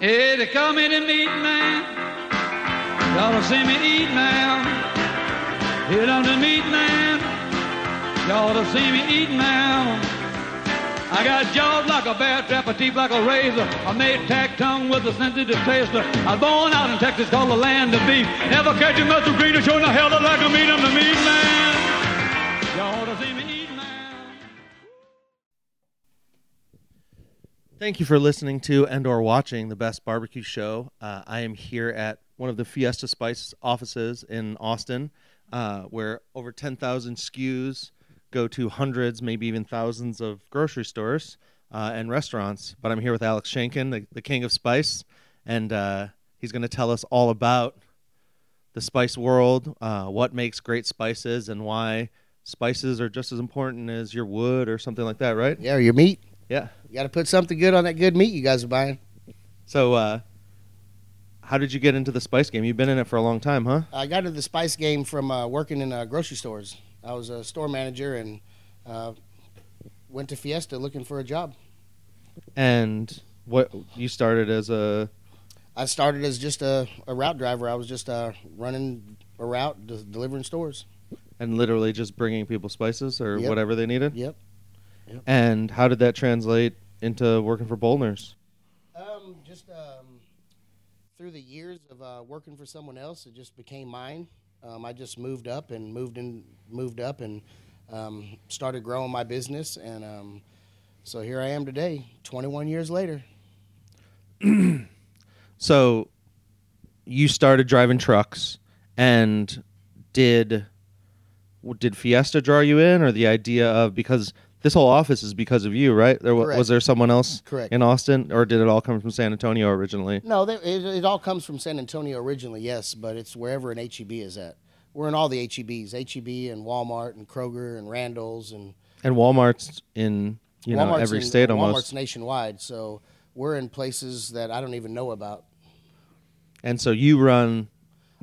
Hey, they call me the meat man. Y'all to see me eat now. Hit on the meat man. Y'all to see me eat now. I got jaws like a bear trap, a teeth like a razor. I made tack tongue with a sensitive taster. I was born out in Texas, called the land of beef. Never catch a muscle greener, showing the hell like a meat. I'm the meat man. Y'all to see me eat Thank you for listening to and or watching the Best Barbecue Show. Uh, I am here at one of the Fiesta Spice offices in Austin, uh, where over 10,000 SKUs go to hundreds, maybe even thousands of grocery stores uh, and restaurants. But I'm here with Alex Shankin, the, the king of spice, and uh, he's going to tell us all about the spice world, uh, what makes great spices, and why spices are just as important as your wood or something like that, right? Yeah, your meat. Yeah. You got to put something good on that good meat you guys are buying. So, uh, how did you get into the spice game? You've been in it for a long time, huh? I got into the spice game from uh, working in uh, grocery stores. I was a store manager and uh, went to Fiesta looking for a job. And what you started as a I started as just a, a route driver. I was just uh, running a route, de- delivering stores. and literally just bringing people spices or Yep. whatever they needed. Yep. And how did that translate into working for Bolners? Um, just um, through the years of uh, working for someone else, it just became mine. Um, I just moved up and moved in, moved up and um, started growing my business, and um, so here I am today, 21 years later. So you started driving trucks and did did Fiesta draw you in or the idea of because this whole office is because of you, right? There Correct. was there someone else Correct. in Austin or did it all come from San Antonio originally? No, they, it, it all comes from San Antonio originally, yes, but it's wherever an HEB is at. We're in all the HEBs, HEB and Walmart and Kroger and Randall's and And Walmart's in you know Walmart's every in- state Walmart's almost. nationwide, so we're in places that I don't even know about. And so you run-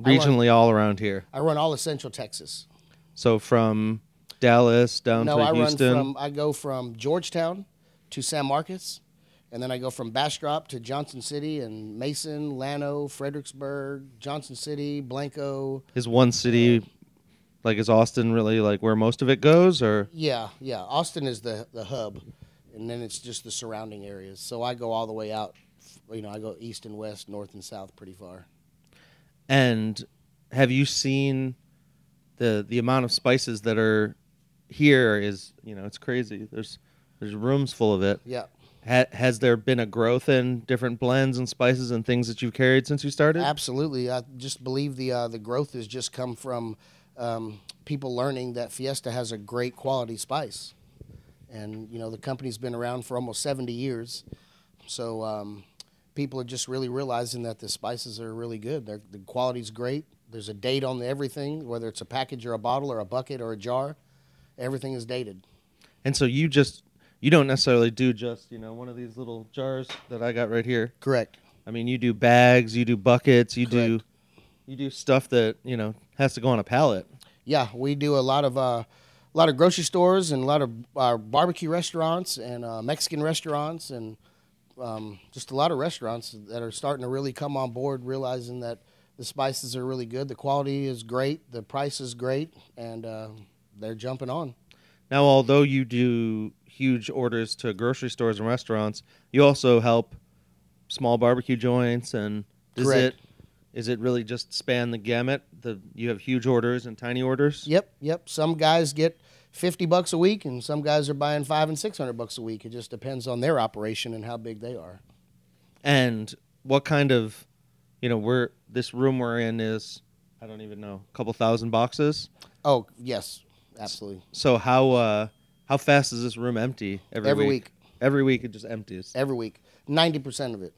regionally all around here. I run all of Central Texas. So from Dallas down no, to I Houston. run from I go from Georgetown to San Marcos, and then I go from Bastrop to Johnson City and Mason, Llano, Fredericksburg, Johnson City, Blanco. is one city uh, like is Austin really like where most of it goes or Yeah, yeah. Austin is the the hub, and then it's just the surrounding areas. So I go all the way out. You know, I go east and west, north and south, pretty far. and have you seen the the amount of spices that are here is you know it's crazy there's there's rooms full of it Yeah, ha- has there been a growth in different blends and spices and things that you've carried since you started absolutely. I just believe the uh, the growth has just come from um, people learning that Fiesta has a great quality spice, and you know the company's been around for almost seventy years, so um, people are just really realizing that the spices are really good. They're, the quality's great. There's a date on everything, whether it's a package or a bottle or a bucket or a jar. Everything is dated. and so you just you don't necessarily do just you know one of these little jars that i got right here Correct. i mean you do bags you do buckets you do you do stuff that you know has to go on a pallet Yeah, we do a lot of uh, a lot of grocery stores and a lot of uh, barbecue restaurants and uh, Mexican restaurants and um, just a lot of restaurants that are starting to really come on board, realizing that the spices are really good, the quality is great, the price is great, and uh, they're jumping on. Now, although you do huge orders to grocery stores and restaurants, you also help small barbecue joints. And does Correct. it is it really just span the gamut? The you have huge orders and tiny orders. Yep, yep. Some guys get fifty bucks a week, and some guys are buying five and six hundred bucks a week. It just depends on their operation and how big they are. And what kind of, you know, we're this room we're in is I don't even know a couple thousand boxes. Oh yes, absolutely. So how uh how fast is this room empty every, Every week? week. Every week it just empties, Every week, ninety percent of it.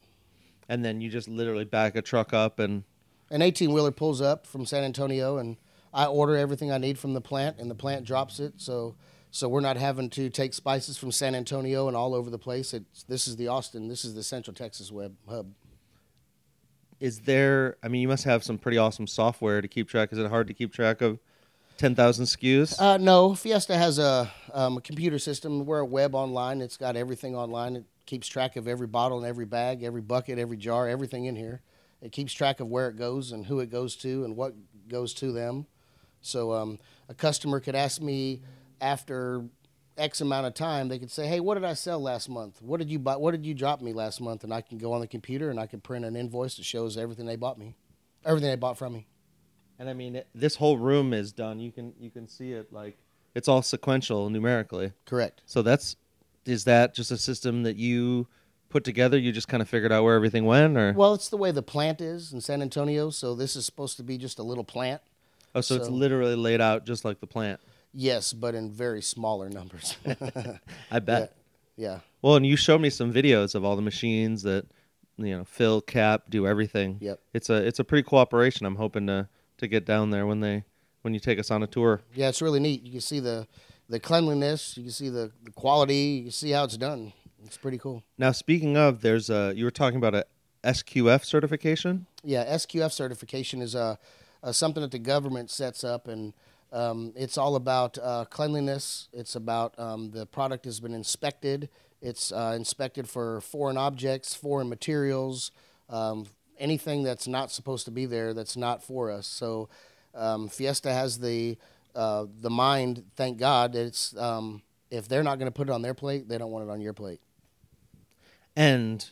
and then you just literally back a truck up and an 18 wheeler pulls up from San Antonio and I order everything I need from the plant and the plant drops it so so we're not having to take spices from San Antonio and all over the place it's this is the Austin this is the Central Texas web hub is there i mean you must have some pretty awesome software to keep track is it hard to keep track of 10000 skus uh, no Fiesta has a, um, a computer system we're a web online it's got everything online it, keeps track of every bottle and every bag, every bucket, every jar, everything in here. It keeps track of where it goes and who it goes to and what goes to them. So um, a customer could ask me after X amount of time, they could say, "Hey, what did I sell last month? What did you buy? What did you drop me last month?" And I can go on the computer and I can print an invoice that shows everything they bought me, everything they bought from me. And I mean, it, this whole room is done. You can you can see it like it's all sequential numerically. Correct. So that's is that just a system that you put together? You just kind of figured out where everything went, or Well, it's the way the plant is in San Antonio. So this is supposed to be just a little plant. oh, so, it's literally laid out just like the plant. Yes, but in very smaller numbers. I bet. yeah. Well, and you showed me some videos of all the machines that you know fill, cap, do everything. Yep. It's a it's a pretty cool operation. I'm hoping to to get down there when they when you take us on a tour. Yeah, it's really neat. You can see the the cleanliness. You can see the, the quality. You can see how it's done. It's pretty cool. Now, speaking of, there's a you were talking about a SQF certification. Yeah, SQF certification is a, uh, something that the government sets up, and um, it's all about uh, cleanliness. It's about um, the product has been inspected. It's uh, inspected for foreign objects, foreign materials, um, anything that's not supposed to be there that's not for us. So um, Fiesta has the uh, the mind. Thank God it's um, if they're not going to put it on their plate, they don't want it on your plate. and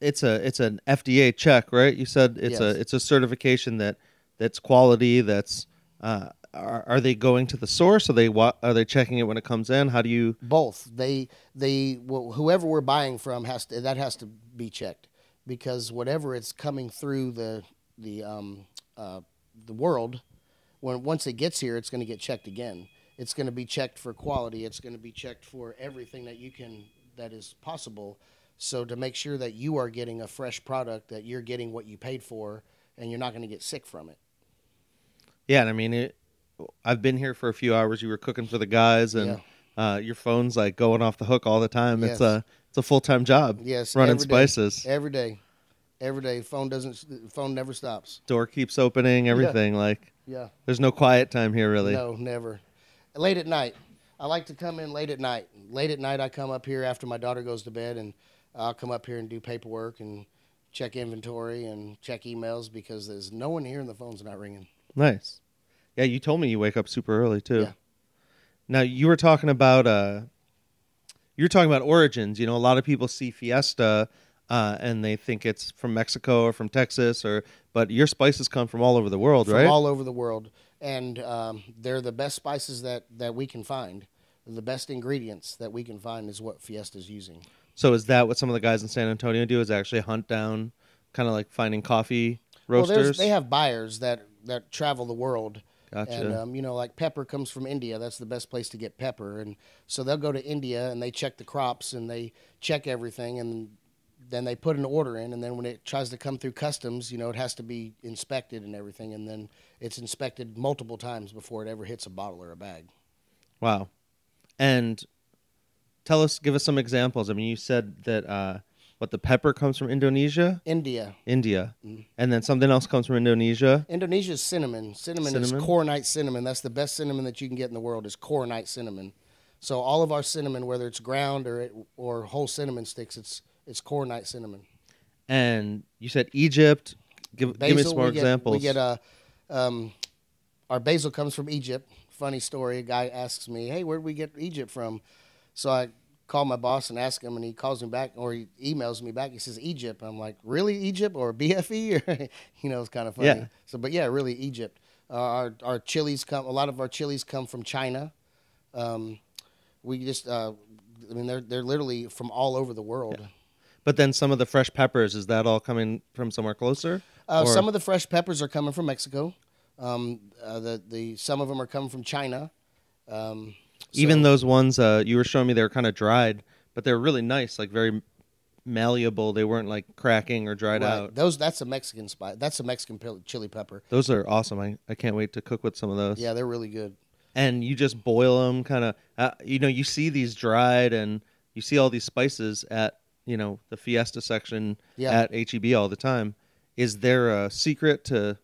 it's a it's an FDA check, right? You said it's Yes. a it's a certification that that's quality. That's uh, are, are they going to the source? Are they are they checking it when it comes in? How do you? both they they well, whoever we're buying from has to that has to be checked because whatever it's coming through the the um uh the world when once it gets here it's going to get checked again it's going to be checked for quality it's going to be checked for everything that you can that is possible so to make sure that you are getting a fresh product that you're getting what you paid for and you're not going to get sick from it Yeah, and I mean it. I've been here for a few hours. You were cooking for the guys, and uh, your phone's like going off the hook all the time. It's Yes. a it's a full time job. yes running every day. spices. every day every day phone doesn't phone never stops Door keeps opening. Everything like yeah there's no quiet time here really. No, never. Late at night. I like to come in late at night. Late at night, I come up here after my daughter goes to bed, and I'll come up here and do paperwork and check inventory and check emails because there's no one here and the phone's not ringing. Nice. Yeah, you told me you wake up super early too. Yeah. Now you were talking about uh you were talking about origins. You know, a lot of people see Fiesta uh, and they think it's from Mexico or from Texas or but your spices come from all over the world, From right? all over the world, and um, they're the best spices that that we can find. The best ingredients that we can find is what Fiesta's using. so is that what some of the guys in San Antonio do is actually hunt down kind of like finding coffee roasters? there's, they have buyers that that travel the world. Gotcha. And um, you know, like pepper comes from India. That's the best place to get pepper. And so they'll go to India and they check the crops and they check everything and then they put an order in. And then when it tries to come through customs, you know, it has to be inspected and everything. And then it's inspected multiple times before it ever hits a bottle or a bag. Wow. And tell us, give us some examples. I mean, you said that uh, what the pepper comes from Indonesia, India. India, Mm-hmm. and then something else comes from Indonesia. Indonesia's cinnamon. Cinnamon, Cinnamon? is coronite cinnamon. That's the best cinnamon that you can get in the world is coronite cinnamon. So all of our cinnamon, whether it's ground or it, or whole cinnamon sticks, it's it's coronite cinnamon. And you said Egypt. Give, give me some more we get, examples. We get a, um, our basil comes from Egypt. Funny story. A guy asks me, "Hey, where would we get Egypt from?" So I call my boss and ask him, and he calls me back or he emails me back. He says Egypt. I'm like, really Egypt or BFE? Or you know, it's kind of funny. Yeah. So, but yeah, really Egypt. Uh, our our chilies come. A lot of our chilies come from China. Um, we just, uh, I mean, they're they're literally from all over the world. but then some of the fresh peppers, is that all coming from somewhere closer? Uh, some of the fresh peppers are coming from Mexico. Um, uh, the the some of them are coming from China. Um, Even those ones uh, you were showing me, they were kind of dried, but they're really nice, like very malleable. They weren't like cracking or dried right, out. those that's a Mexican spice. That's a Mexican pil- chili pepper. Those are awesome. I, I can't wait to cook with some of those. Yeah, they're really good. and you just boil them kind of uh, you know you see these dried and you see all these spices at you know the fiesta section Yeah. at heb all the time is there a secret to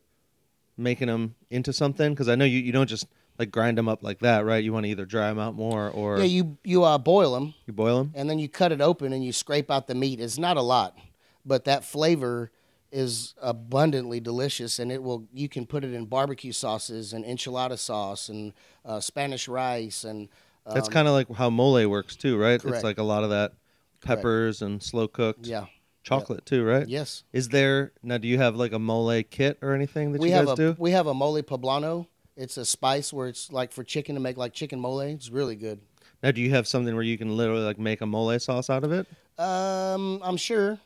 making them into something because i know you, you don't just like grind them up like that, right? You want to either dry them out more or Yeah, you you uh, boil them you boil them. and then you cut it open and you scrape out the meat. It's not a lot, but that flavor is abundantly delicious, and it will. You can put it in barbecue sauces and enchilada sauce and uh, Spanish rice and. Um, That's kind of like how mole works too, right? correct. It's like a lot of that peppers and slow cooked yeah. chocolate too, right? Yes. Is there now? Do you have like a mole kit or anything that we you guys a do? we have a mole poblano. It's a spice where it's like for chicken to make like chicken mole. It's really good. Now, do you have something where you can literally like make a mole sauce out of it? Um, I'm sure.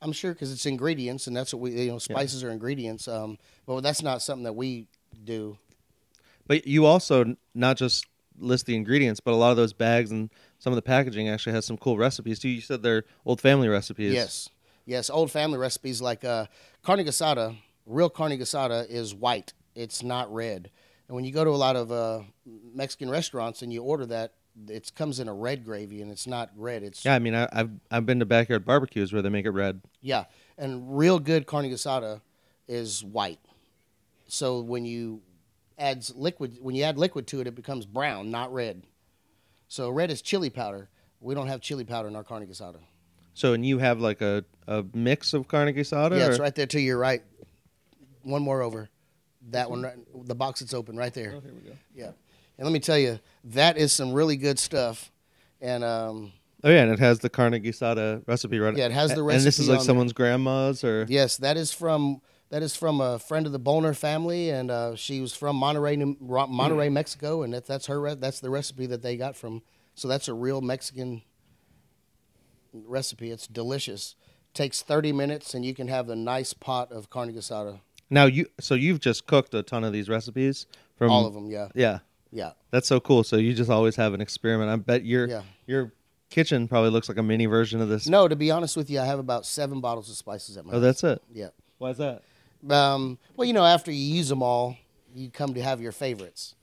I'm sure because it's ingredients, and that's what we you know spices are ingredients. Um, but that's not something that we do. But you also not just list the ingredients, but a lot of those bags and some of the packaging actually has some cool recipes too. You said they're old family recipes. Yes, yes. Old family recipes like uh, carne asada. Real carne asada is white. It's not red. And when you go to a lot of uh, Mexican restaurants and you order that, it comes in a red gravy, and it's not red. It's Yeah, I mean, I, I've I've been to backyard barbecues where they make it red. Yeah, and real good carne asada is white. So when you add liquid, when you add liquid to it, it becomes brown, not red. So red is chili powder. We don't have chili powder in our carne asada. So, and you have like a, a mix of carne asada? Yeah, it's right there to your right. One more over. That one, right, the box that's open right there. Oh, here we go. Yeah, and let me tell you, that is some really good stuff. And um, Oh yeah, and it has the carne asada recipe right. Yeah, it has the recipe. And this is like on there. someone's grandma's or Yes, that is from that is from a friend of the Bolner family, and uh, she was from Monterey, New- Ro- Monterrey, Mexico, and that, that's her. Re- that's the recipe that they got from. So that's a real Mexican recipe. It's delicious. Takes thirty minutes, and you can have a nice pot of carne asada. Now you. So you've just cooked a ton of these recipes from All of them, yeah, Yeah, yeah. that's so cool. So you just always have an experiment. I bet your Yeah. your kitchen probably looks like a mini version of this. No, to be honest with you, I have about seven bottles of spices at my. Oh, house. that's it. yeah. Why's that? Um, well, you know, after you use them all, you come to have your favorites.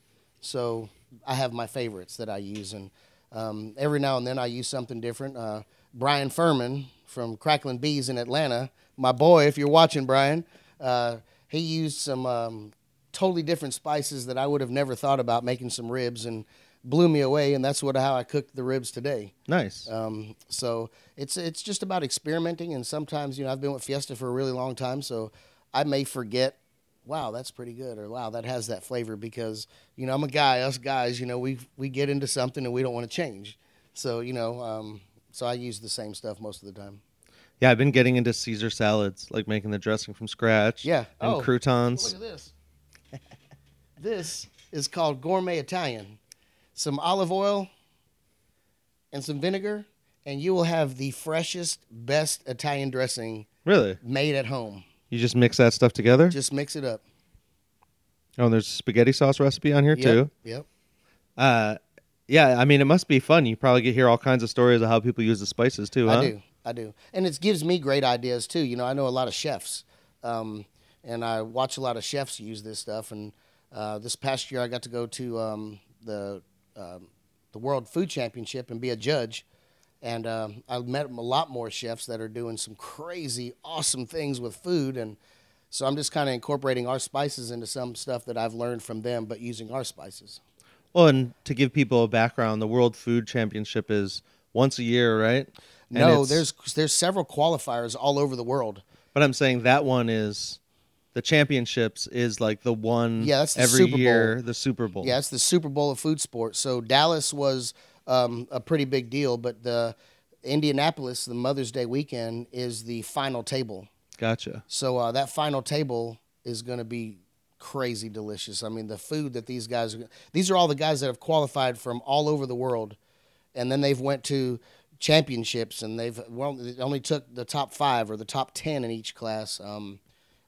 So I have my favorites that I use, and um, every now and then I use something different. Uh, Brian Furman from Crackling Bees in Atlanta, my boy, if you're watching, Brian, uh, he used some um, totally different spices that I would have never thought about making some ribs, and blew me away. And that's what how I cooked the ribs today. Nice. Um, so it's it's just about experimenting, and sometimes you know I've been with Fiesta for a really long time, so I may forget. Wow, that's pretty good, or wow, that has that flavor because you know I'm a guy. Us guys, you know, we we get into something and we don't want to change. So you know, um, so I use the same stuff most of the time. Yeah, I've been getting into Caesar salads, like making the dressing from scratch. Yeah. And Oh, croutons. Look at this. this is called gourmet Italian. Some olive oil and some vinegar, and you will have the freshest, best Italian dressing Really? made at home. You just mix that stuff together? Just mix it up. oh, and there's a spaghetti sauce recipe on here Yep, too. Yep. Uh, yeah, I mean, it must be fun. You probably get hear all kinds of stories of how people use the spices too, huh? I do. I do. And it gives me great ideas too. You know, I know a lot of chefs, um, and I watch a lot of chefs use this stuff. And uh, this past year, I got to go to um, the um, the World Food Championship and be a judge. And um, I met a lot more chefs that are doing some crazy, awesome things with food. And so I'm just kind of incorporating our spices into some stuff that I've learned from them, but using our spices. Well, and to give people a background, the World Food Championship is once a year, right? No, there's there's several qualifiers all over the world. But I'm saying that one is the championships is like the one Yeah, that's the every Super Bowl. year, the Super Bowl. Yeah, it's the Super Bowl of food sports. So Dallas was um, a pretty big deal, but the Indianapolis, the Mother's Day weekend, is the final table. Gotcha. So uh, that final table is going to be crazy delicious. I mean, the food that these guys are, these are all the guys that have qualified from all over the world, and then they've went to championships, and they've well, they only took the top five or the top ten in each class. Um,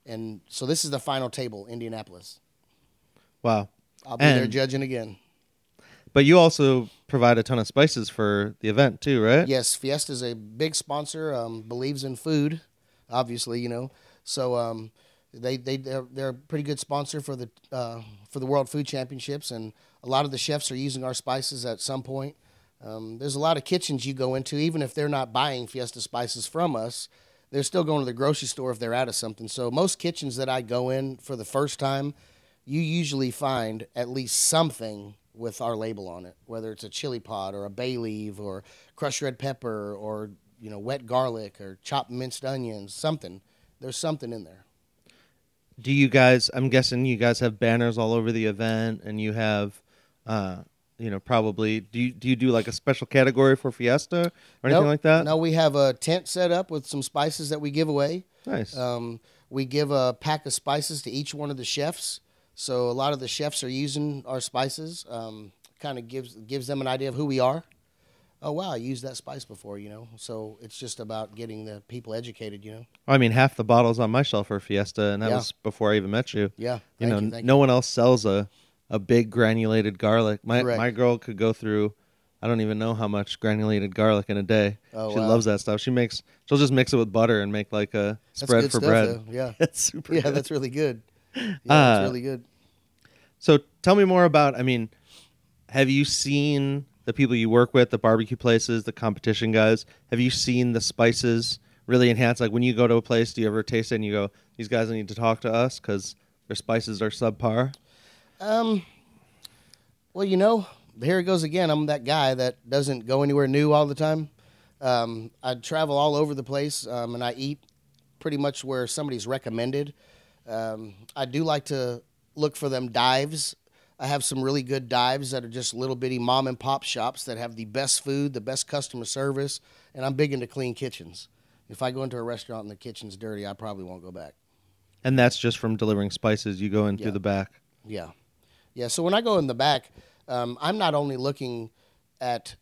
and so this is the final table, Indianapolis. Wow. I'll be there judging again. But you also provide a ton of spices for the event too, right? Yes, Fiesta's a big sponsor. Um, believes in food, obviously, you know. So um, they they they're, they're a pretty good sponsor for the uh, for the World Food Championships, and a lot of the chefs are using our spices at some point. Um, there's a lot of kitchens you go into, even if they're not buying Fiesta spices from us, they're still going to the grocery store if they're out of something. So most kitchens that I go in for the first time, you usually find at least something with our label on it, whether it's a chili pod or a bay leaf or crushed red pepper or you know wet garlic or chopped minced onions, something. There's something in there. Do you guys? I'm guessing you guys have banners all over the event, and you have, uh, you know, probably. Do you do you do like a special category for Fiesta or anything Nope. like that? No, we have a tent set up with some spices that we give away. Nice. Um, we give a pack of spices to each one of the chefs. So a lot of the chefs are using our spices. Um, kind of gives gives them an idea of who we are. Oh wow, I used that spice before, you know. So it's just about getting the people educated, you know. I mean, half the bottles on my shelf are Fiesta, and that Yeah. was before I even met you. Yeah, you know, you, no one else sells a a big granulated garlic. My Correct. my girl could go through. I don't even know how much granulated garlic in a day. Oh, she wow. loves that stuff. She makes. She'll just mix it with butter and make like a That's spread for stuff, bread. though. Yeah, It's super. yeah, good. that's really good. Yeah, Uh, that's really good. So tell me more about. I mean, have you seen the people you work with, the barbecue places, the competition guys? Have you seen the spices really enhance? Like when you go to a place, do you ever taste it and you go, "These guys need to talk to us because their spices are subpar"? Um, well, you know, here it goes again. I'm that guy that doesn't go anywhere new all the time. Um, I travel all over the place, um, and I eat pretty much where somebody's recommended. Um, I do like to look for them dives. I have some really good dives that are just little bitty mom and pop shops that have the best food, the best customer service, and I'm big into clean kitchens. If I go into a restaurant and the kitchen's dirty, I probably won't go back. And that's just from delivering spices. You go in Yeah. through the back. Yeah, yeah. So when I go in the back, um, I'm not only looking at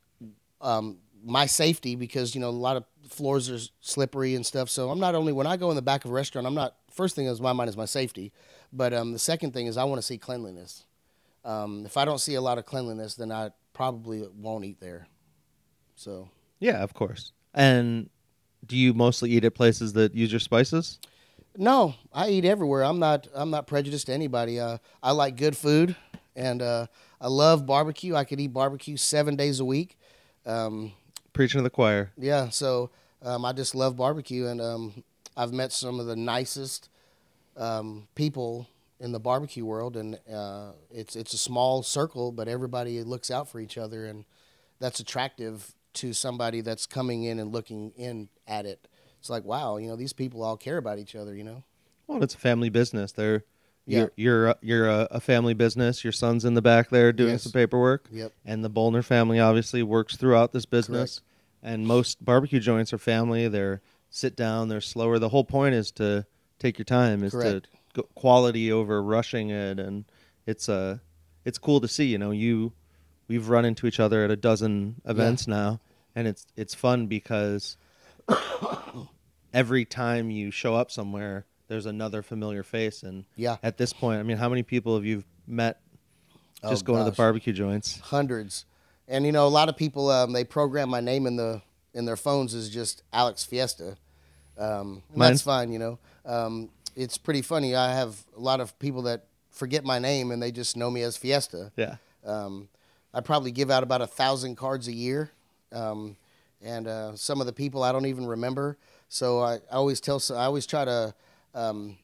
um, my safety because you know a lot of floors are slippery and stuff. So I'm not only when I go in the back of a restaurant, I'm not first thing is my mind is my safety, but um, the second thing is I want to see cleanliness. Um, if I don't see a lot of cleanliness, then I probably won't eat there. So Yeah, of course. And do you mostly eat at places that use your spices? No, I eat everywhere. I'm not. I'm not prejudiced to anybody. Uh, I like good food, and uh, I love barbecue. I could eat barbecue seven days a week. Um, Preaching to the choir. yeah, so um, I just love barbecue, and um, I've met some of the nicest um, people in the barbecue world, and uh, it's it's a small circle, but everybody looks out for each other, and that's attractive to somebody that's coming in and looking in at it. It's like, wow, you know, these people all care about each other, you know. Well, it's a family business. They're Yeah. you're you're, you're a, a family business. Your son's in the back there doing Yes. some paperwork. Yep. And the Bolner family obviously works throughout this business. And most barbecue joints are family. They're sit down. They're slower. The whole point is to take your time. Is Correct. to go quality over rushing it. And it's uh it's cool to see. You know, you we've run into each other at a dozen events now, and it's it's fun because every time you show up somewhere, there's another familiar face. And Yeah. at this point, I mean, how many people have you met Oh, just going to the barbecue joints? hundreds and you know a lot of people um, they program my name in the in their phones as just alex fiesta um, that's fine you know um, it's pretty funny i have a lot of people that forget my name and they just know me as fiesta Yeah. um, i probably give out about a thousand cards a year um, and uh, some of the people i don't even remember so i, I always tell i always try to um,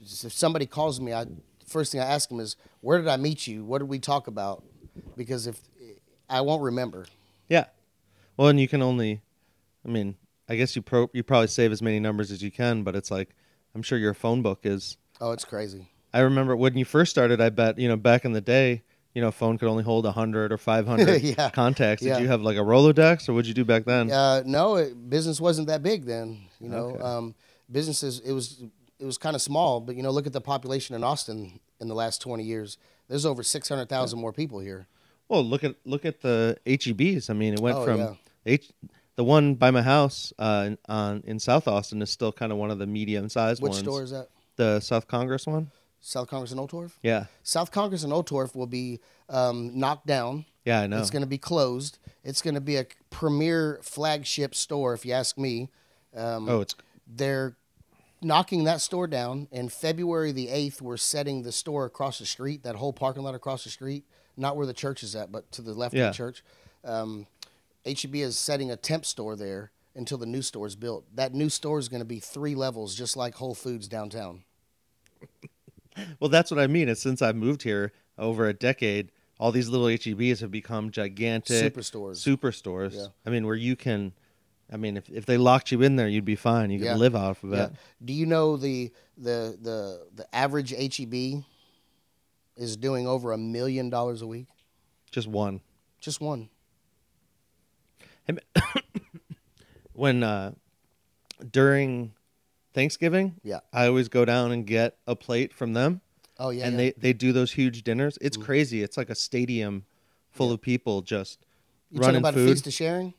if somebody calls me i first thing i ask them is where did i meet you what did we talk about because if i won't remember Yeah. Well, and you can only, I mean, I guess you pro you probably save as many numbers as you can, but it's like I'm sure your phone book is. oh it's crazy I remember when you first started. I bet you know back in the day, you know, a phone could only hold hundred or five hundred Yeah. contacts. Did Yeah. you have like a Rolodex, or what'd you do back then? Uh, no, it, business wasn't that big then. You know, Okay. um, businesses it was it was kind of small. But you know, look at the population in Austin in the last twenty years. There's over six hundred thousand more people here. Well, look at look at the HEBs. I mean, it went Oh, from yeah. H. The one by my house uh, in- on in South Austin is still kind of one of the medium sized Which store is that? The South Congress one. South Congress and Oltorf. Yeah, South Congress and Oltorf will be um, knocked down. yeah, I know. It's going to be closed. It's going to be a premier flagship store, if you ask me. Um, oh, it's they're knocking that store down and february the 8th we're setting the store across the street that whole parking lot across the street not where the church is at but to the left Yeah. of the church um, heb is setting a temp store there until the new store is built that new store is going to be three levels just like whole foods downtown Well, that's what I mean. Is since I've moved here over a decade, all these little HEBs have become gigantic Superstores. Superstores. Yeah. I mean, where you can, I mean, if, if they locked you in there, you'd be fine. You could Yeah. live off of that. Do you know the the the the average HEB is doing over a million dollars a week? Just one. Just one. When uh, during Thanksgiving, Yeah. I always go down and get a plate from them, Oh yeah. and yeah. they they do those huge dinners. It's Mm. crazy. It's like a stadium full of people just you talking running about a food. feast of sharing?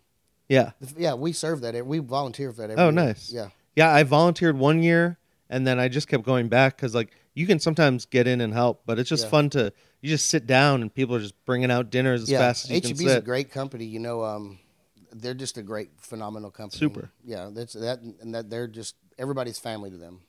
Yeah. Yeah, we serve that. We volunteer for that. Every Oh, year. nice. Yeah. Yeah, I volunteered one year, and then I just kept going back because like you can sometimes get in and help, but it's just Yeah. fun to you just sit down and people are just bringing out dinners as yeah. fast as you HEB's can a great company. You know, um, they're just a great, phenomenal company. Super. Yeah, that's that, and that they're just everybody's family to them.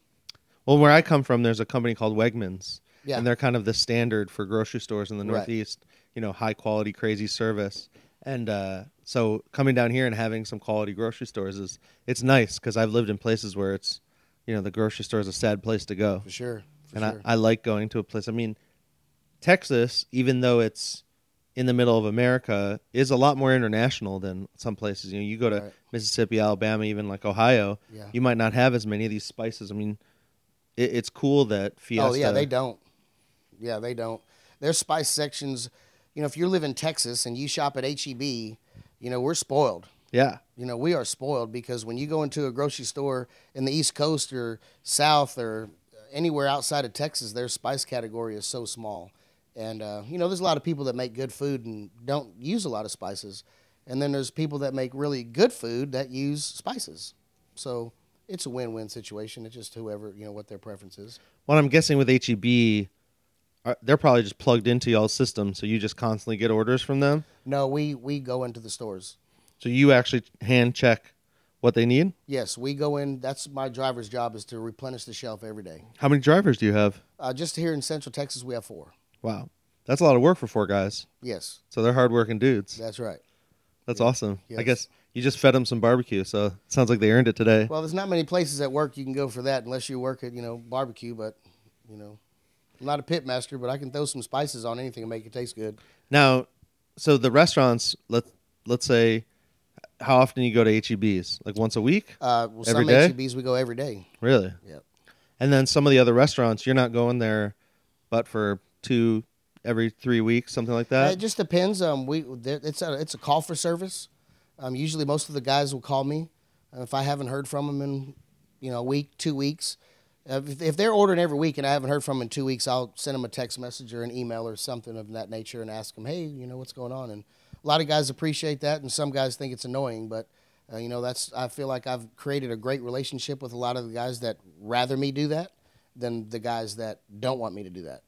Well, where I come from, there's a company called Wegmans, Yeah. and they're kind of the standard for grocery stores in the Right. Northeast. You know, high quality, crazy service, and uh, so coming down here and having some quality grocery stores is it's nice because I've lived in places where it's, you know, the grocery store is a sad place to go. For sure. For and sure. I, I like going to a place. I mean, Texas, even though it's in the middle of America, is a lot more international than some places. You know, you go to Right. Mississippi, Alabama, even like Ohio, Yeah. you might not have as many of these spices. I mean, it, it's cool that Fiesta. Oh yeah, they don't. Yeah, they don't. Their spice sections. You know, if you live in Texas and you shop at HEB, you know we're spoiled. Yeah, You know, we are spoiled because when you go into a grocery store in the East Coast or South or anywhere outside of Texas, their spice category is so small. And, uh, you know, there's a lot of people that make good food and don't use a lot of spices. And then there's people that make really good food that use spices. So it's a win win situation. It's just whoever, you know, what their preference is. What I'm guessing with HEB, are, they're probably just plugged into y'all's system, so you just constantly get orders from them. No, we, we go into the stores. So you actually hand check what they need. Yes, we go in. That's my driver's job is to replenish the shelf every day. How many drivers do you have? Uh, just here in Central Texas, we have four. Wow, that's a lot of work for four guys. Yes, So they're hardworking dudes. that's right. That's awesome. I guess you just fed them some barbecue, so it sounds like they earned it today. Well, there's not many places at work you can go for that unless you work at you know barbecue. But you know, I'm not a pit master, but I can throw some spices on anything and make it taste good. Now, so the restaurants, let let's say, how often do you go to HEBs? Like once a week, Uh, well, Every some day? HEBs we go every day. really? Yep. And then some of the other restaurants, you're not going there, but for two every three weeks, something like that. it just depends. Um, we it's a it's a call for service. Um, usually most of the guys will call me if I haven't heard from them in you know a week, two weeks. If, if they're ordering every week and I haven't heard from them in two weeks, I'll send them a text message or an email or something of that nature and ask them, hey, you know what's going on. And a lot of guys appreciate that, and some guys think it's annoying, but. Uh, you know that's I feel like I've created a great relationship with a lot of the guys that rather me do that than the guys that don't want me to do that.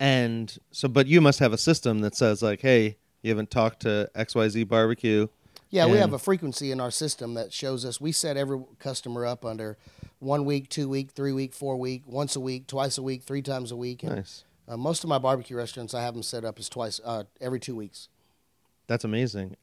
And so, but you must have a system that says like, hey, you haven't talked to XYZ Barbecue. Yeah, we have a frequency in our system that shows us. We set every customer up under one week, two week, three week, four week, once a week, twice a week, three times a week. And, Nice. uh, most of my barbecue restaurants, I have them set up as twice, uh, every two weeks. That's amazing.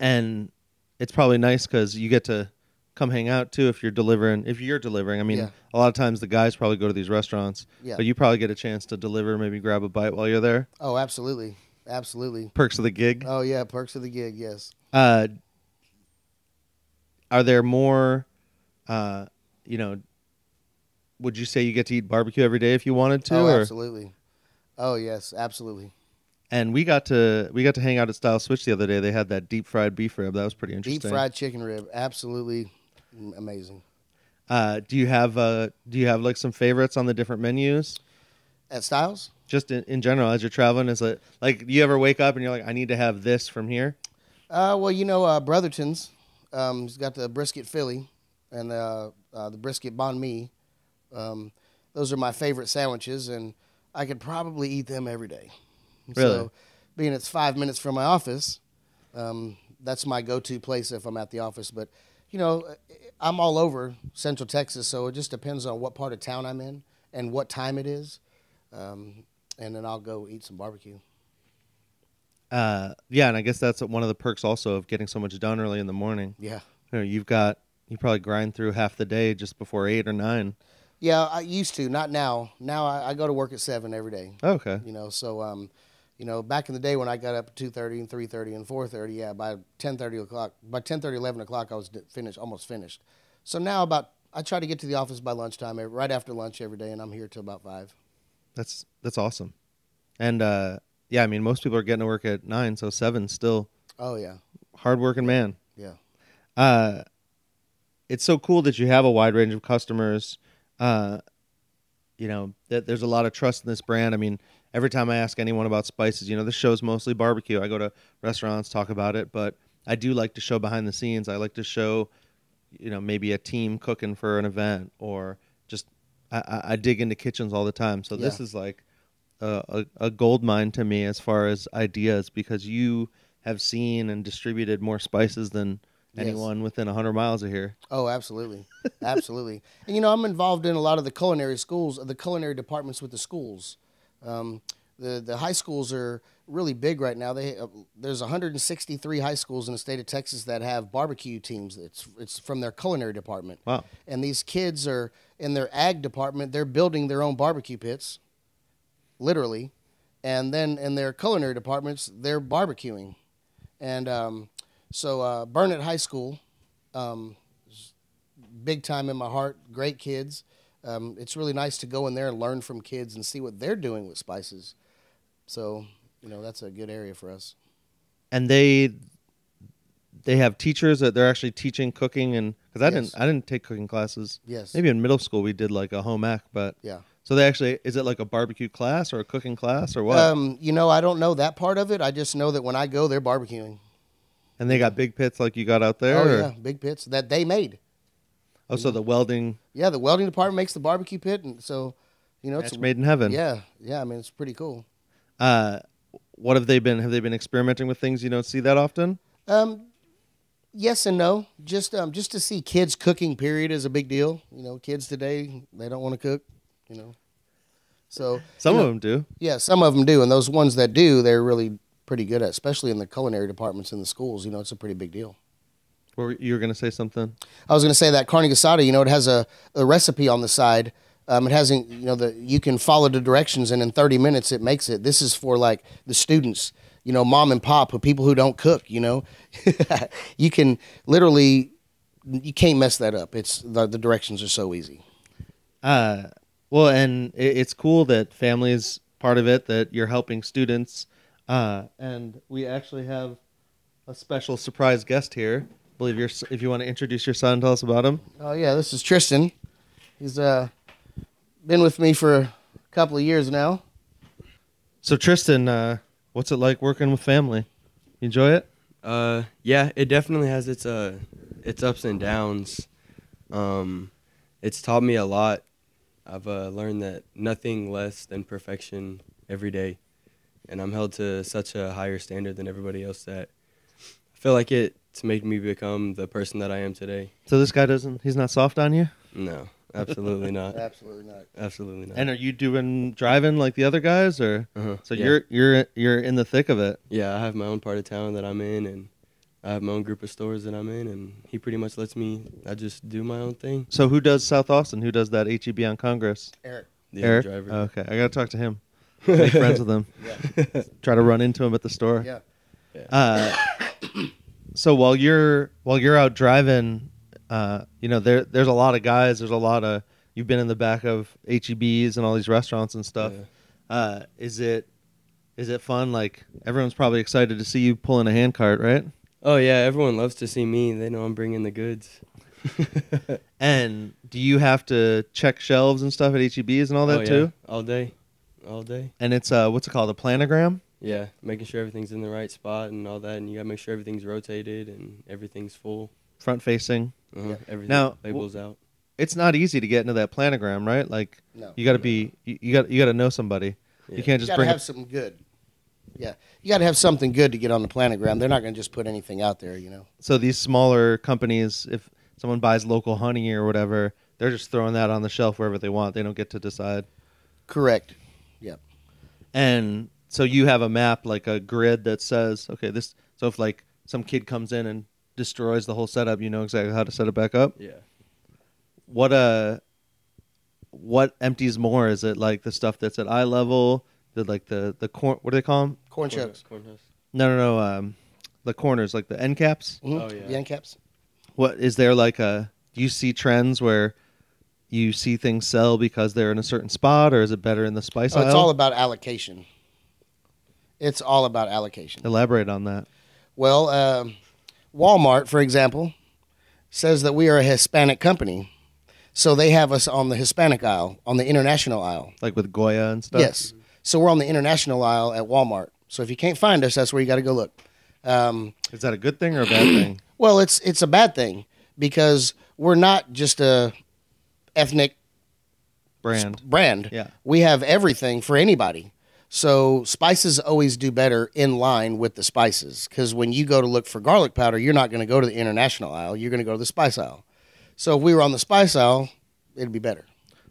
And it's probably nice because you get to come hang out too if you're delivering. If you're delivering, I mean, Yeah. a lot of times the guys probably go to these restaurants, Yeah. but you probably get a chance to deliver, maybe grab a bite while you're there. Oh, absolutely, absolutely. Perks of the gig. Oh yeah, perks of the gig. Yes. Uh, are there more? You know, would you say you get to eat barbecue every day if you wanted to? oh, or? absolutely. Oh yes, absolutely. And we got to we got to hang out at Stiles Switch the other day. They had that deep fried beef rib. That was pretty interesting. Deep fried chicken rib, absolutely amazing. Uh, do you have uh, do you have like some favorites on the different menus? At Stiles, Just in, in general, as you're traveling, is it like do you ever wake up and you're like, I need to have this from here? Uh, well, you know, uh, Brotherton's, um, he's got the brisket Philly and uh, uh, the brisket banh mi. Um, those are my favorite sandwiches, and I could probably eat them every day. Really? So, being it's five minutes from my office, um, that's my go-to place if I'm at the office. But, you know, I'm all over Central Texas, so it just depends on what part of town I'm in and what time it is. Um, and then I'll go eat some barbecue. Uh, yeah, and I guess that's one of the perks also of getting so much done early in the morning. Yeah. You know, you've got you probably grind through half the day just before eight or nine. Yeah, I used to, not now. Now I, I go to work at seven every day. Okay. You know, so um, you know, back in the day when I got up at two thirty and three thirty and four thirty, yeah, by ten thirty o'clock, by 10:30, 11 o'clock, I was finished, almost finished. So now about I try to get to the office by lunchtime, right after lunch every day, and I'm here till about five. That's that's awesome. And uh, yeah, I mean, most people are getting to work at nine, so seven still Oh yeah, hardworking man. yeah. Uh, it's so cool that you have a wide range of customers. Uh, you know that there's a lot of trust in this brand. I mean, every time I ask anyone about spices, you know, this show's mostly barbecue. I go to restaurants, talk about it, but I do like to show behind the scenes. I like to show, you know, maybe a team cooking for an event or just I, I, I dig into kitchens all the time. So this is like a, a, a gold mine to me as far as ideas because you have seen and distributed more spices than Yes. anyone within 100 miles of here. Oh, absolutely, absolutely. And you know, I'm involved in a lot of the culinary schools, the culinary departments with the schools. Um, the the high schools are really big right now. They uh, there's 163 high schools in the state of Texas that have barbecue teams. It's it's from their culinary department. Wow. And these kids are in their ag department. They're building their own barbecue pits, literally, and then in their culinary departments, they're barbecuing. And um, so uh, Burnett High School, um, big time in my heart. Great kids. Um, it's really nice to go in there and learn from kids and see what they're doing with spices. So you know that's a good area for us. and they they have teachers that they're actually teaching cooking and because I Yes. didn't I didn't take cooking classes. Yes. Maybe in middle school we did like a home ec, but Yeah. so they actually is it like a barbecue class or a cooking class or what? Um, you know, I don't know that part of it. I just know that when I go, they're barbecuing. And they got big pits like you got out there. Oh or- yeah, big pits that they made. Oh, so the welding Yeah, the welding department makes the barbecue pit, and so you know it's made in heaven. yeah, yeah. I mean, it's pretty cool. Uh, what have they been? Have they been experimenting with things you don't see that often? Um, yes and no. Just um, just to see kids cooking. Period is a big deal. You know, kids today they don't want to cook. You know, so Some you of them do. Yeah, some of them do, and those ones that do, they're really pretty good at, especially in the culinary departments in the schools. You know, it's a pretty big deal. Or you were going to say something? I was going to say that carne asada, you know, it has a, a recipe on the side. Um, it hasn't, you know, the you can follow the directions, and in 30 minutes it makes it. This is for like the students, you know, mom and pop, or people who don't cook. You know, you can literally, you can't mess that up. It's the, the directions are so easy. Uh, well, and it, it's cool that family is part of it. That you're helping students, uh, and we actually have a special surprise guest here. I believe you're. If you want to introduce your son, tell us about him. Oh yeah, this is Tristan. He's uh been with me for a couple of years now. So Tristan, uh, what's it like working with family? You enjoy it? Uh, yeah, it definitely has its uh, its ups and downs. Um, it's taught me a lot. I've uh, learned that nothing less than perfection every day, and I'm held to such a higher standard than everybody else that I feel like it's made me become the person that I am today. So this guy doesn't. He's not soft on you. No, absolutely not. Absolutely not. Absolutely not. And are you doing driving like the other guys, or uh-huh. so yeah. you're you're you're in the thick of it? Yeah, I have my own part of town that I'm in, and I have my own group of stores that I'm in, and he pretty much lets me. I just do my own thing. So who does South Austin? Who does that HEB on Congress? Eric. The Eric. other driver. Oh, okay, I gotta talk to him. Make friends with them. Yeah. Try to run into them at the store. Yeah. Uh, so while you're while you're out driving, uh, you know there there's a lot of guys. There's a lot of you've been in the back of HEBs and all these restaurants and stuff. Yeah. Uh, is it is it fun? Like everyone's probably excited to see you pulling a handcart, right? Oh yeah, everyone loves to see me. They know I'm bringing the goods. And do you have to check shelves and stuff at HEBs and all that oh, yeah, too? all day, all day. And it's uh, what's it called? A planogram. Yeah, making sure everything's in the right spot and all that, and you gotta make sure everything's rotated and everything's full. front facing. Uh-huh. Yeah. Everything Now, labels out. It's not easy to get into that planogram, right? Like No. you got to be you, you got you got to know somebody. Yeah. You can't You just got to bring have it. some good. Yeah, you got to have something good to get on the planogram. They're not going to just put anything out there, you know. So these smaller companies, if someone buys local honey or whatever, they're just throwing that on the shelf wherever they want. They don't get to decide. Correct. And so you have a map, like a grid that says, okay, this. So if like some kid comes in and destroys the whole setup, you know exactly how to set it back up. Yeah. What uh, what empties more? Is it like the stuff that's at eye level? The like the the corn? What do they call them? Corn chucks. No, no, no. Um, the corners, like the end caps. Mhm. Oh, yeah. The end caps. What is there like a? Do you see trends where you see things sell because they're in a certain spot, or is it better in the spice Oh, aisle? it's all about allocation. It's all about allocation. Elaborate on that. Well, um, Walmart, for example, says that we are a Hispanic company. So they have us on the Hispanic aisle, on the international aisle. Like with Goya and stuff. Yes. So we're on the international aisle at Walmart. So if you can't find us, that's where you got to go look. Um, Is that a good thing or a bad thing? well, it's it's a bad thing because we're not just a ethnic Brand. brand. Yeah. We have everything for anybody. So spices always do better in line with the spices because when you go to look for garlic powder, you're not going to go to the international aisle. You're going to go to the spice aisle. So if we were on the spice aisle, it'd be better.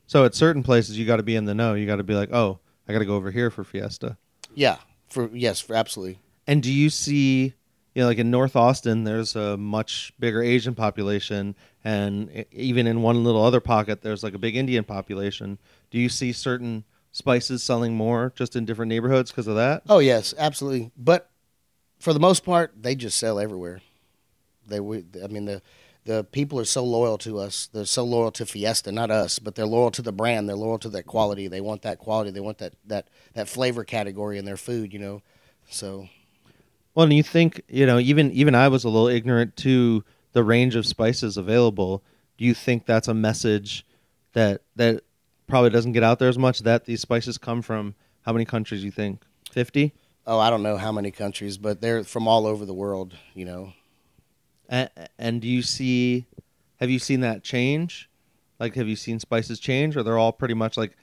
So at certain places, you got to be in the know. You got to be like, oh, I got to go over here for Fiesta. Yeah. For yes, for absolutely. And do you see, you know, like in North Austin, there's a much bigger Asian population, and even in one little other pocket, there's like a big Indian population. Do you see certain spices selling more just in different neighborhoods because of that? Oh yes, absolutely. But for the most part, they just sell everywhere. They, we, I mean, the the people are so loyal to us. They're so loyal to Fiesta, not us, but they're loyal to the brand. They're loyal to that quality. They want that quality. They want that that that flavor category in their food. You know, so Well, and you think, you know, even even I was a little ignorant to the range of spices available. Do you think that's a message that that probably doesn't get out there as much? That these spices come from how many countries? You think fifty? oh, I don't know how many countries, but they're from all over the world. You know, And, and do you see? Have you seen that change? Like, have you seen spices change, or they're all pretty much like?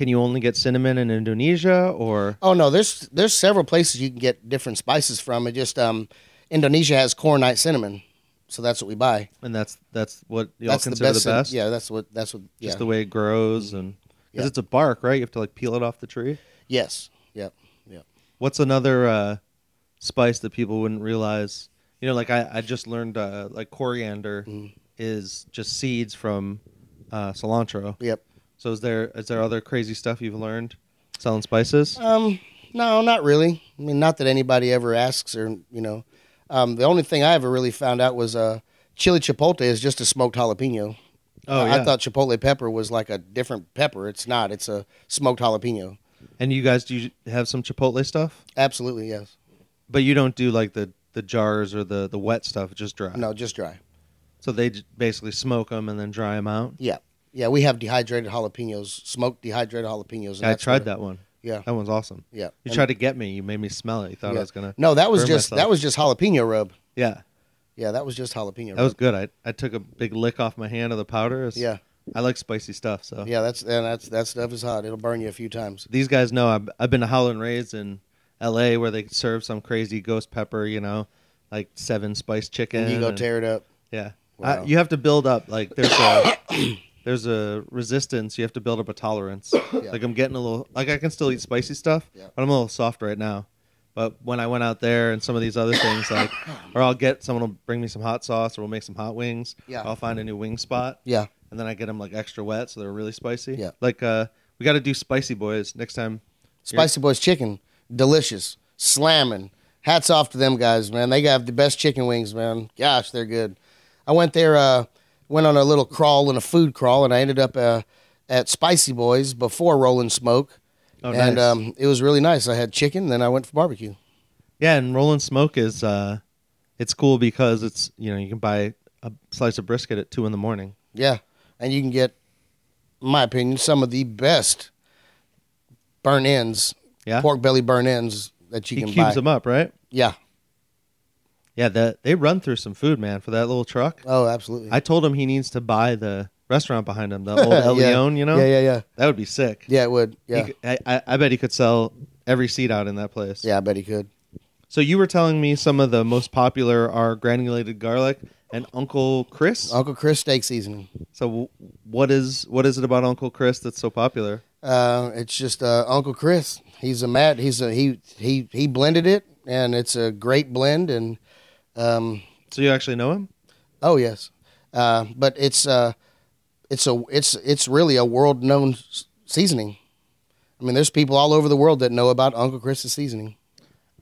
Can you only get cinnamon in Indonesia, or Oh no, there's there's several places you can get different spices from. It just um, Indonesia has Korintje cinnamon, so that's what we buy. and that's that's what y'all that's the consider best. the best? Yeah, that's what that's what. just the way it grows, and because Yeah. it's a bark, right? You have to like peel it off the tree. Yes. Yep. Yep. What's another uh, spice that people wouldn't realize? You know, like I, I just learned uh, like coriander Mhm. is just seeds from uh, cilantro. Yep. So is there is there other crazy stuff you've learned selling spices? Um, no, not really. I mean, not that anybody ever asks, or you know, um, the only thing I ever really found out was uh, chili chipotle is just a smoked jalapeno. Oh I- yeah. I thought chipotle pepper was like a different pepper. It's not. It's a smoked jalapeno. and you guys do you have some chipotle stuff, Absolutely, yes. but you don't do like the the jars or the the wet stuff, just dry. No, just dry. So they basically smoke them and then dry them out. Yeah, yeah. We have dehydrated jalapenos, smoked dehydrated jalapenos. I tried that one. Yeah, That one's awesome. yeah. You And- tried to get me. You made me smell it. You thought Yeah. I was gonna. No, that was just myself. that was just jalapeno rub. Yeah, Yeah, that was just jalapeno. Rub. That was good. I I took a big lick off my hand of the powder. It's- Yeah, I like spicy stuff. So yeah. That's and that's that stuff is hot. It'll burn you a few times. these guys know I've, I've been to Howlin' Ray's in L.A. where they serve some crazy ghost pepper. You know, like seven spice chicken. And you go and- tear it up. Yeah, Wow. I, you have to build up like there's a there's a resistance. You have to build up a tolerance. Yeah. Like I'm getting a little like I can still eat spicy stuff, Yeah. but I'm a little soft right now. But when I went out there and some of these other things, like, or I'll get someone will bring me some hot sauce, or we'll make some hot wings. Yeah. I'll find a new wing spot, Yeah. and then I get them like extra wet, so they're really spicy. Yeah. Like, uh, we got to do spicy boys next time. Spicy Boys chicken, delicious, slamming. Hats off to them guys, man. They got the best chicken wings, man. Gosh, they're good. I went there, uh, went on a little crawl and a food crawl, and I ended up uh, at Spicy Boys before Rolling Smoke, Oh, and nice. um, it was really nice. I had chicken, then I went for barbecue. Yeah, and rolling smoke is uh, it's cool because it's you know you can buy a slice of brisket at two in the morning. Yeah, and you can get, in my opinion, some of the best burn ends, Yeah, pork belly burn ends that you he can cubes buy. them up, right? Yeah. Yeah, that they run through some food, man, for that little truck. Oh, absolutely. I told him he needs to buy the restaurant behind him, the old El Yeah. Leon, you know? Yeah, yeah, yeah. That would be sick. Yeah, it would. Yeah. could- I, I, I bet he could sell every seat out in that place. Yeah, I bet he could. So you were telling me some of the most popular are granulated garlic and Uncle Chris. Uncle Chris steak seasoning. So what is what is it about Uncle Chris that's so popular? Uh, it's just uh, Uncle Chris. He's a mad. He's a he he he blended it, and it's a great blend. And um, So you actually know him? oh yes, uh, but it's uh, it's a it's it's really a world known seasoning. I mean, there's people all over the world that know about Uncle Chris's seasoning.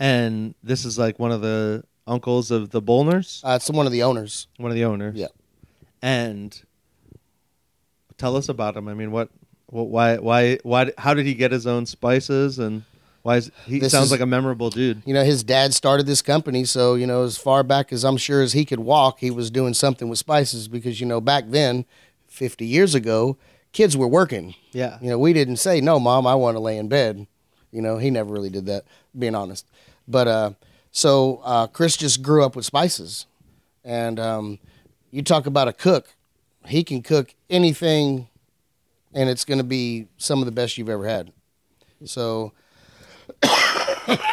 And this is like one of the uncles of the Bolners, Uh, it's one of the owners. one of the owners. Yeah. And tell us about him. I mean, what, what why, why, why, how did he get his own spices and why is he This sounds is- like a memorable dude. You know, his dad started this company, so you know, as far back as I'm sure as he could walk, he was doing something with spices because you know, back then, 50 years ago, kids were working. Yeah. You know, we didn't say, "No, mom, I want to lay in bed." You know, he never really did that, being honest. But uh, so uh, Chris just grew up with spices, and um, you talk about a cook, he can cook anything, and it's going to be some of the best you've ever had. So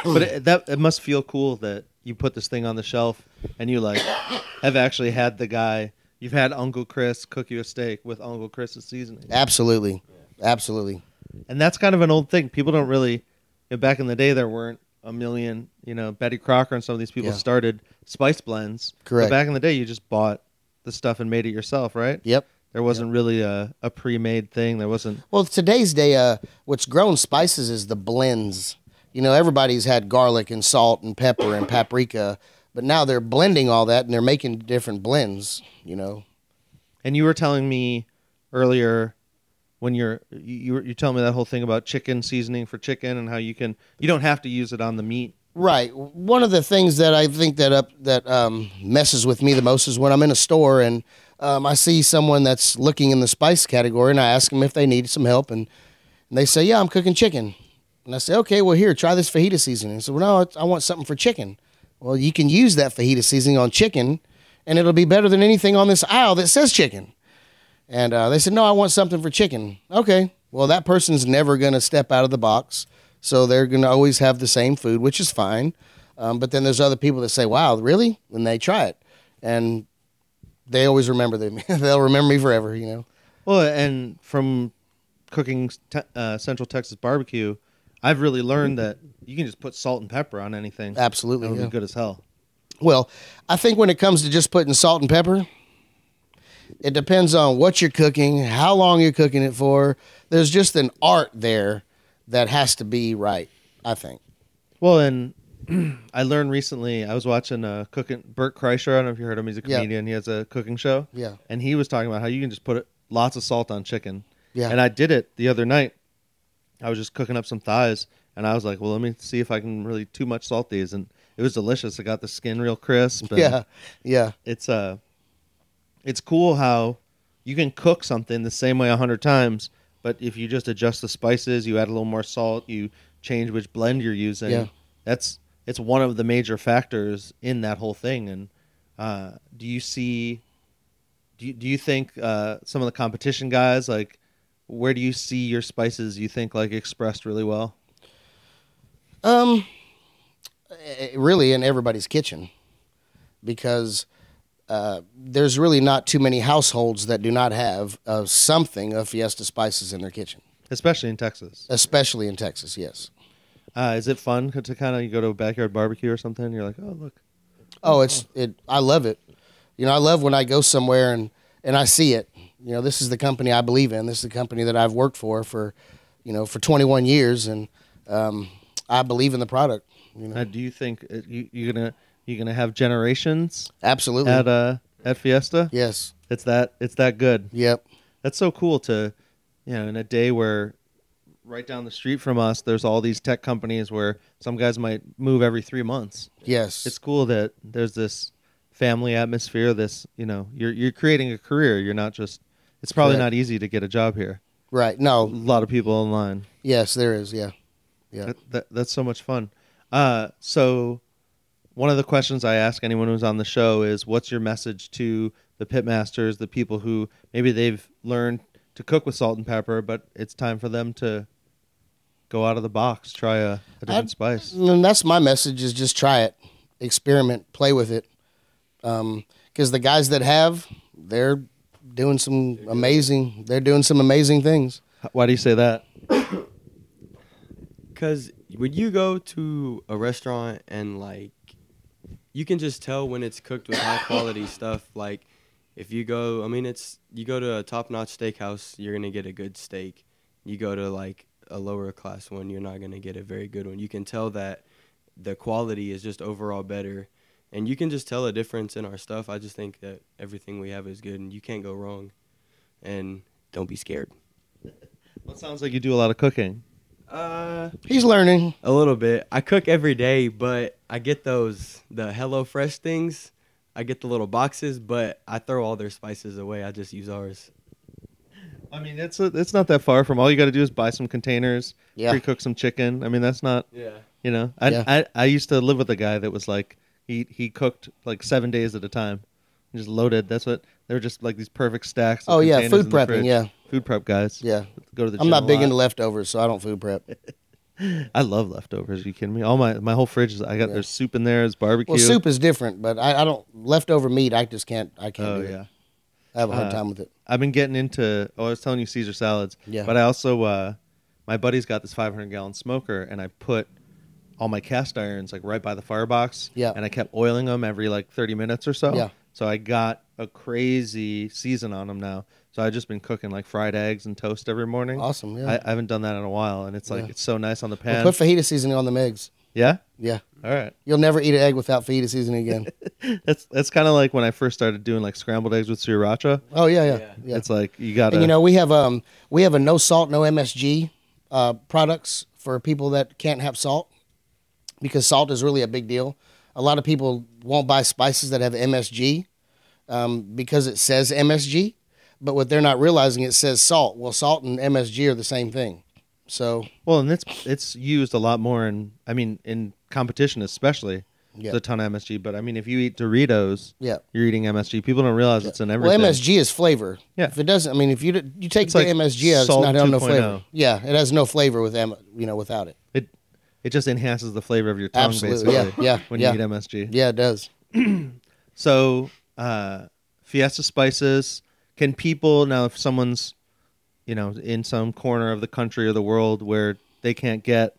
but it, that it must feel cool that you put this thing on the shelf and you like have actually had the guy you've had Uncle Chris cook you a steak with Uncle Chris's seasoning. absolutely, absolutely, And that's kind of an old thing. People don't really. You know, back in the day, there weren't a million. You know, Betty Crocker and some of these people Yeah. started spice blends. Correct. But back in the day, you just bought the stuff and made it yourself, right? yep. There wasn't really a, a pre-made thing. There wasn't. Well, today's day, uh, what's grown spices is the blends. You know, everybody's had garlic and salt and pepper and paprika, but now they're blending all that and they're making different blends. You know, And you were telling me earlier when you're you you telling me that whole thing about chicken seasoning for chicken and how you can you don't have to use it on the meat. right? One of the things that I think that up that um, messes with me the most is when I'm in a store and um, I see someone that's looking in the spice category, and I ask them if they need some help, and, and they say, "Yeah, I'm cooking chicken." And I say, "Okay, well here, try this fajita seasoning." So, well, no, I want something for chicken. Well, you can use that fajita seasoning on chicken, and it'll be better than anything on this aisle that says chicken. And uh, they said, "No, I want something for chicken." Okay, well that person's never going to step out of the box, so they're going to always have the same food, which is fine. Um, but then there's other people that say, "Wow, really?" When they try it, and they always remember them. They'll remember me forever. You know. Well, and from cooking te- uh, Central Texas barbecue, I've really learned that you can just put salt and pepper on anything. Absolutely. It'll yeah. be good as hell. Well, I think when it comes to just putting salt and pepper, it depends on what you're cooking, how long you're cooking it for. There's just an art there that has to be right, I think. Well, and I learned recently. I was watching a cooking Bert Kreischer. I don't know if you heard him. He's a Yeah. comedian. He has a cooking show. Yeah. and he was talking about how you can just put it, lots of salt on chicken. Yeah. And I did it the other night. I was just cooking up some thighs, and I was like, "Well, let me see if I can really too much salt these." And it was delicious. It got the skin real crisp. Yeah. Yeah. it's uh, it's cool how you can cook something the same way a hundred times, but if you just adjust the spices, you add a little more salt, you change which blend you're using. Yeah. That's it's one of the major factors in that whole thing. And uh, do you see? Do you, do you think uh, some of the competition guys like? Where do you see your spices? You think like expressed really well? Um, eh, really in everybody's kitchen because uh, there's really not too many households that do not have uh, something of Fiesta spices in their kitchen, especially in Texas. especially in Texas. Yes. Uh, is it fun to kind of you go to a backyard barbecue or something? And you're like, oh look, Oh, it's it. I love it. You know, I love when I go somewhere and and I see it. You know, this is the company I believe in. This is the company that I've worked for for, you know, for 21 years, and um, I believe in the product. You know, do you think uh, you, you're gonna you're gonna have generations absolutely. at uh at Fiesta? yes. It's that it's that good. Yep. That's so cool to, you know, in a day where right down the street from us, there's all these tech companies where some guys might move every three months. Yes. It's cool that there's this family atmosphere. This you know you're you're creating a career. You're not just. It's probably Correct. not easy to get a job here. right. No. A No. lot of people online. Yes, there is. Yeah. Yeah. That, that, that's so much fun. Uh, so, one of the questions I ask anyone who's on the show is, "What's your message to the pitmasters, the people who maybe they've learned to cook with salt and pepper, but it's time for them to go out of the box, try a, a different I'd- spice." And that's my message: is just try it, experiment, play with it. Because the guys that have, they're doing some amazing. They're doing some amazing things. Why do you say that? Because when you go to a restaurant and like, you can just tell when it's cooked with high quality stuff. Like, if you go, I mean, it's you go to a top-notch steakhouse, you're gonna get a good steak. You go to like a lower class one, you're not gonna get a very good one. You can tell that the quality is just overall better, and you can just tell a difference in our stuff. I just think that everything we have is good, and you can't go wrong. And don't be scared. Well, it sounds like you do a lot of cooking. Uh, He's learning. a little bit. I cook every day, but I get those the Hello Fresh things. I get the little boxes, but I throw all their spices away. I just use ours. I mean, it's a, it's not that far from. All you got to do is buy some containers, Yeah. pre-cook some chicken. I mean, that's not Yeah. you know. I, Yeah. I I used to live with a guy that was like he he cooked like seven days at a time, just loaded. That's what they were just like these perfect stacks. Of Oh yeah, food prepping. fridge. Yeah, food prep guys. yeah. go to the. I'm not big into leftovers, so I don't food prep. I love leftovers. Are you kidding me? All my my whole fridge is. I got Yeah. there's soup in there. There's barbecue. Well, soup is different, but I, I don't leftover meat. I just can't. I can't. Oh do it. yeah. I have a hard Uh, time with it. I've been getting into. Oh, I was telling you Caesar salads. Yeah. But I also, uh, my buddy's got this 500 gallon smoker, and I put all my cast irons like right by the firebox. Yeah. And I kept oiling them every like 30 minutes or so. Yeah. So I got a crazy season on them now. So I've just been cooking like fried eggs and toast every morning. Awesome. Yeah. I, I haven't done that in a while, and it's like Yeah. it's so nice on the Well, pan. put fajita seasoning on them eggs. yeah. Yeah. All right. You'll never eat an egg without fajita seasoning again. That's that's kind of like when I first started doing like scrambled eggs with sriracha. oh yeah, yeah, Yeah. yeah. It's like you got to. And you know, we have um we have a no salt, no MSG uh, products for people that can't have salt because salt is really a big deal. A lot of people won't buy spices that have MSG um, because it says MSG, but what they're not realizing it says salt. Well, salt and MSG are the same thing. So Well, and it's it's used a lot more in I mean in competition especially. Yeah. There's a ton of MSG, but I mean if you eat Doritos, yeah. you're eating MSG. People don't realize it's in everything. Well. MSG is flavor. Yeah. If it doesn't, I mean, if you you take It's the like MSG, out, it's not no flavor. Yeah, it has no flavor with you know, without it. It it just enhances the flavor of your tongue Absolutely. basically. Yeah, yeah, When yeah. you eat MSG. Yeah, it does. So, uh, Fiesta spices. Can people now, if someone's, you know, in some corner of the country or the world where they can't get,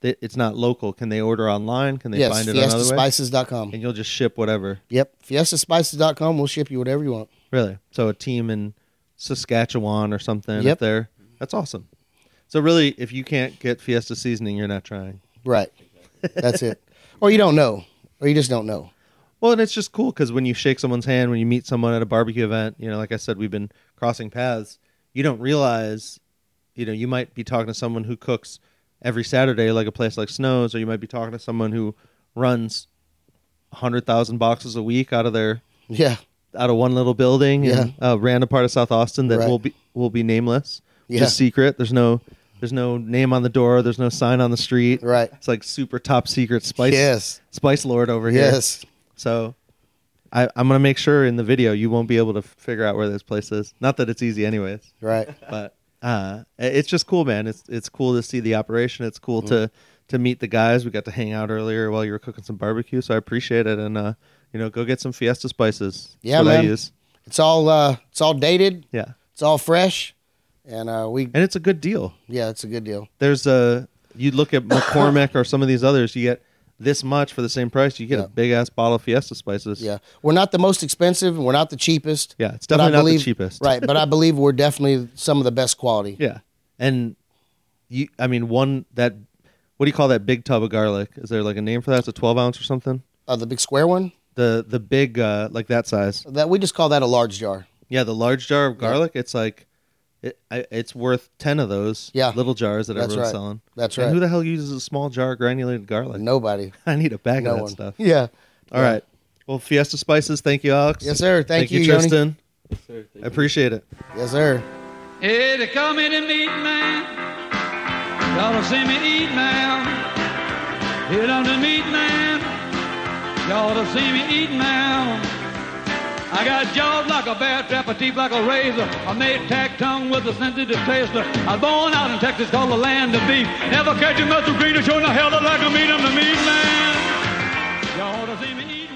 it's not local, can they order online? Can they yes, find it another way? fiestaspices.com. And you'll just ship whatever. Yep, fiestaspices.com. We'll ship you whatever you want. Really? So a team in Saskatchewan or something Yep. up there. That's awesome. So really, if you can't get Fiesta seasoning, you're not trying. Right. That's it. Or you don't know, or you just don't know. Well, and it's just cool because when you shake someone's hand, when you meet someone at a barbecue event, you know, like I said, we've been crossing paths. You don't realize, you know, you might be talking to someone who cooks every Saturday, like a place like Snow's, or you might be talking to someone who runs hundred thousand boxes a week out of their Yeah. out of one little building in a random part of South Austin that Right. will be will be nameless, Yeah. just secret. There's no there's no name on the door. There's no sign on the street. Right. It's like super top secret spice Yes. spice lord over here. Yes. So I, I'm gonna make sure in the video you won't be able to figure out where this place is. Not that it's easy, anyways. Right. But uh, it's just cool, man. It's it's cool to see the operation. It's cool Mm. to to meet the guys. We got to hang out earlier while you were cooking some barbecue, so I appreciate it. And uh, you know, go get some Fiesta spices. Yeah, man. use. It's all uh, it's all dated. Yeah, It's all fresh, and uh, we and it's a good deal. yeah, it's a good deal. There's a you look at McCormick or some of these others, you get this much for the same price. You get Yeah. a big ass bottle of Fiesta spices. Yeah, we're not the most expensive, and we're not the cheapest. Yeah, it's definitely not the cheapest. Right, but I believe we're definitely some of the best quality. Yeah, and you, I mean, one that what do you call that big tub of garlic? Is there like a name for that? It's a twelve ounce or something. Uh, the big square one The the big uh, like that size. that we just call that a large jar. Yeah, the large jar of garlic. It's like it, I, it's worth ten of those. Yeah. little jars that That's everyone's right. selling. That's And right. who the hell uses a small jar of granulated garlic? Nobody, I need a bag no of that one. stuff. Yeah. All right. Well, Fiesta Spices. Thank you, Alex. Yes, sir. Thank, you, you, Tristan. Yes, sir. Thank I you. appreciate it. Yes, sir. Hey, they call me the meat man. Y'all don't see me eat now. Hit on the meat man. Y'all don't see me eat now. I got jaws like a bear trap, a teeth like a razor. I made tack tongue with a sensitive taster. I was born out in Texas, called the land of beef. Never catch a muscle green or showing the hell like a meat. I'm the meat man. Y'all don't see me eat